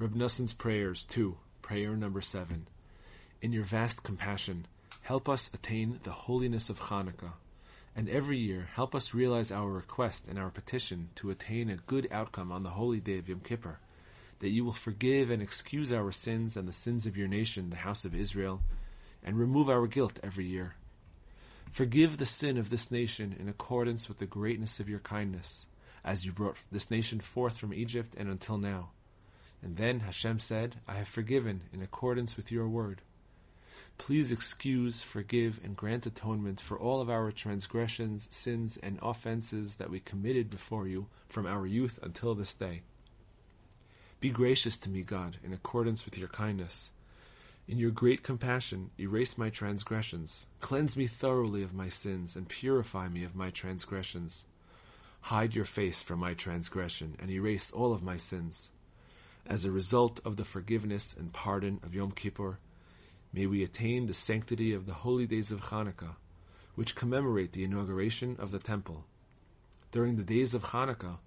Reb Noson's prayers, 2, prayer number 7. In your vast compassion, help us attain the holiness of Hanukkah, and every year help us realize our request and our petition to attain a good outcome on the holy day of Yom Kippur, that you will forgive and excuse our sins and the sins of your nation, the house of Israel, and remove our guilt every year. Forgive the sin of this nation in accordance with the greatness of your kindness, as you brought this nation forth from Egypt and until now and then Hashem said, I have forgiven in accordance with your word. Please excuse, forgive, and grant atonement for all of our transgressions, sins, and offenses that we committed before you from our youth until this day. Be gracious to me, God, in accordance with your kindness. In your great compassion, erase my transgressions. Cleanse me thoroughly of my sins, and purify me of my transgressions. Hide your face from my transgression, and erase all of my sins. As a result of the forgiveness and pardon of Yom Kippur, may we attain the sanctity of the holy days of Hanukkah, which commemorate the inauguration of the temple. During the days of Hanukkah,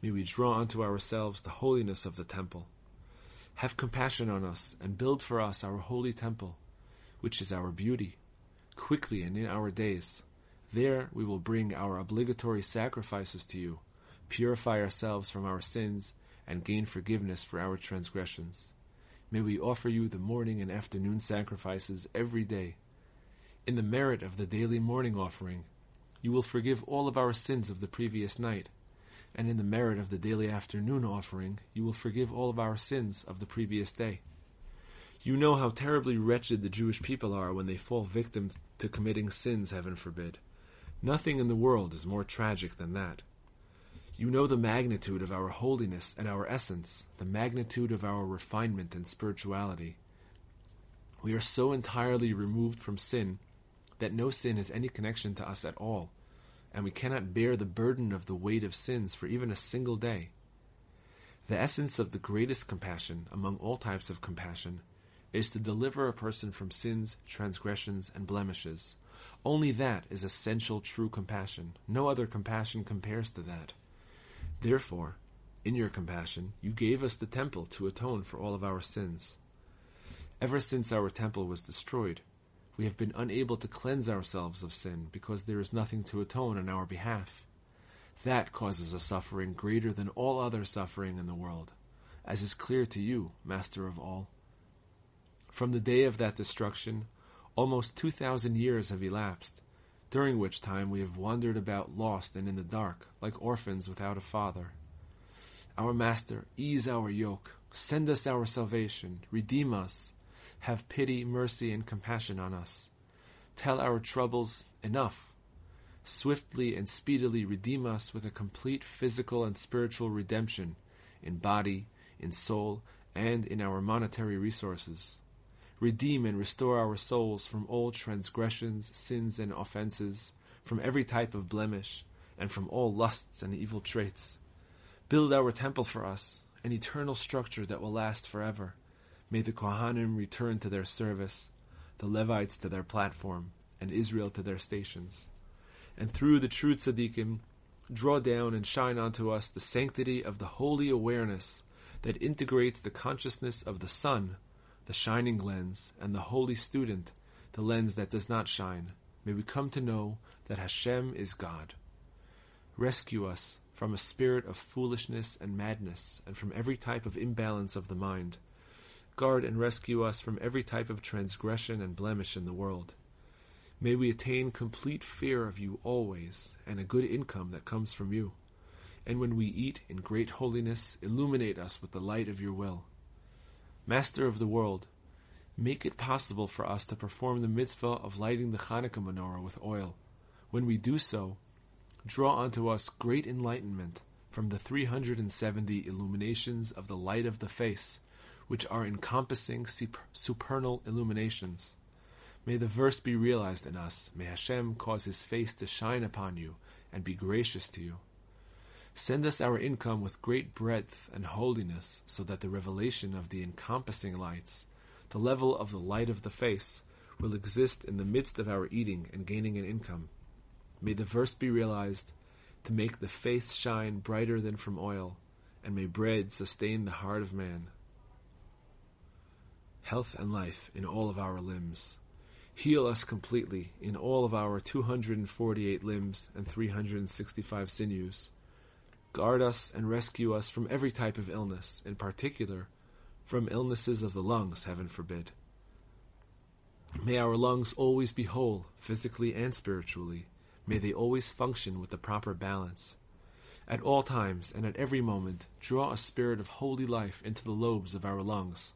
may we draw unto ourselves the holiness of the temple. Have compassion on us and build for us our holy temple, which is our beauty, quickly and in our days. There we will bring our obligatory sacrifices to you, purify ourselves from our sins, and gain forgiveness for our transgressions. May we offer you the morning and afternoon sacrifices every day. In the merit of the daily morning offering, you will forgive all of our sins of the previous night, and in the merit of the daily afternoon offering, you will forgive all of our sins of the previous day. You know how terribly wretched the Jewish people are when they fall victim to committing sins, heaven forbid. Nothing in the world is more tragic than that. You know the magnitude of our holiness and our essence, the magnitude of our refinement and spirituality. We are so entirely removed from sin that no sin has any connection to us at all, and we cannot bear the burden of the weight of sins for even a single day. The essence of the greatest compassion among all types of compassion is to deliver a person from sins, transgressions, and blemishes. Only that is essential true compassion. No other compassion compares to that. Therefore, in your compassion, you gave us the temple to atone for all of our sins. Ever since our temple was destroyed, we have been unable to cleanse ourselves of sin because there is nothing to atone on our behalf. That causes a suffering greater than all other suffering in the world, as is clear to you, Master of all. From the day of that destruction, almost two thousand years have elapsed, during which time we have wandered about lost and in the dark, like orphans without a father. Our Master, ease our yoke, send us our salvation, redeem us, have pity, mercy, and compassion on us. Tell our troubles enough. Swiftly and speedily redeem us with a complete physical and spiritual redemption in body, in soul, and in our monetary resources redeem and restore our souls from all transgressions, sins, and offenses, from every type of blemish, and from all lusts and evil traits. Build our temple for us, an eternal structure that will last forever. May the Kohanim return to their service, the Levites to their platform, and Israel to their stations. And through the true tzaddikim, draw down and shine onto us the sanctity of the holy awareness that integrates the consciousness of the Son the shining lens, and the holy student, the lens that does not shine, may we come to know that Hashem is God. Rescue us from a spirit of foolishness and madness, and from every type of imbalance of the mind. Guard and rescue us from every type of transgression and blemish in the world. May we attain complete fear of you always, and a good income that comes from you. And when we eat in great holiness, illuminate us with the light of your will. Master of the world, make it possible for us to perform the mitzvah of lighting the Hanukkah menorah with oil. When we do so, draw unto us great enlightenment from the 370 illuminations of the light of the face, which are encompassing supernal illuminations. May the verse be realized in us. May Hashem cause his face to shine upon you and be gracious to you. Send us our income with great breadth and holiness, so that the revelation of the encompassing lights, the level of the light of the face, will exist in the midst of our eating and gaining an income. May the verse be realized to make the face shine brighter than from oil, and may bread sustain the heart of man. health and life in all of our limbs. Heal us completely in all of our 248 limbs and 365 sinews. Guard us and rescue us from every type of illness, in particular, from illnesses of the lungs, heaven forbid. May our lungs always be whole, physically and spiritually. May they always function with the proper balance. At all times and at every moment, draw a spirit of holy life into the lobes of our lungs.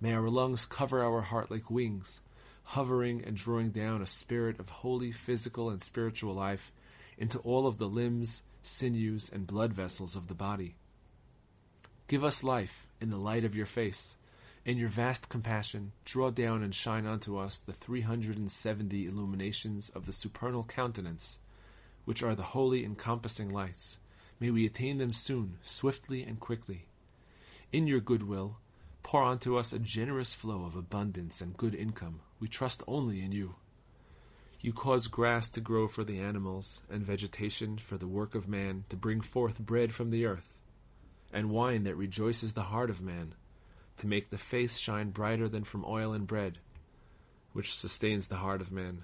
May our lungs cover our heart like wings, hovering and drawing down a spirit of holy physical and spiritual life into all of the limbs, sinews, and blood vessels of the body. Give us life in the light of your face. In your vast compassion, draw down and shine unto us the 370 illuminations of the supernal countenance, which are the holy encompassing lights. May we attain them soon, swiftly and quickly. In your goodwill, pour unto us a generous flow of abundance and good income. We trust only in you. You cause grass to grow for the animals, and vegetation for the work of man, to bring forth bread from the earth, and wine that rejoices the heart of man to make the face shine brighter than from oil and bread, which sustains the heart of man.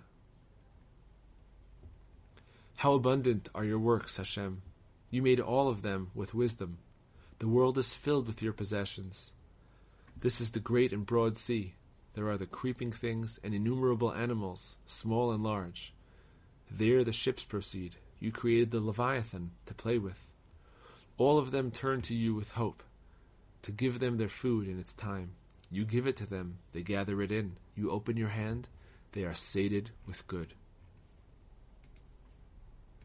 How abundant are your works, Hashem! You made all of them with wisdom. The world is filled with your possessions. This is the great and broad sea. There are the creeping things and innumerable animals, small and large. There the ships proceed. You created the Leviathan to play with. All of them turn to you with hope to give them their food in its time. You give it to them, they gather it in. You open your hand, they are sated with good.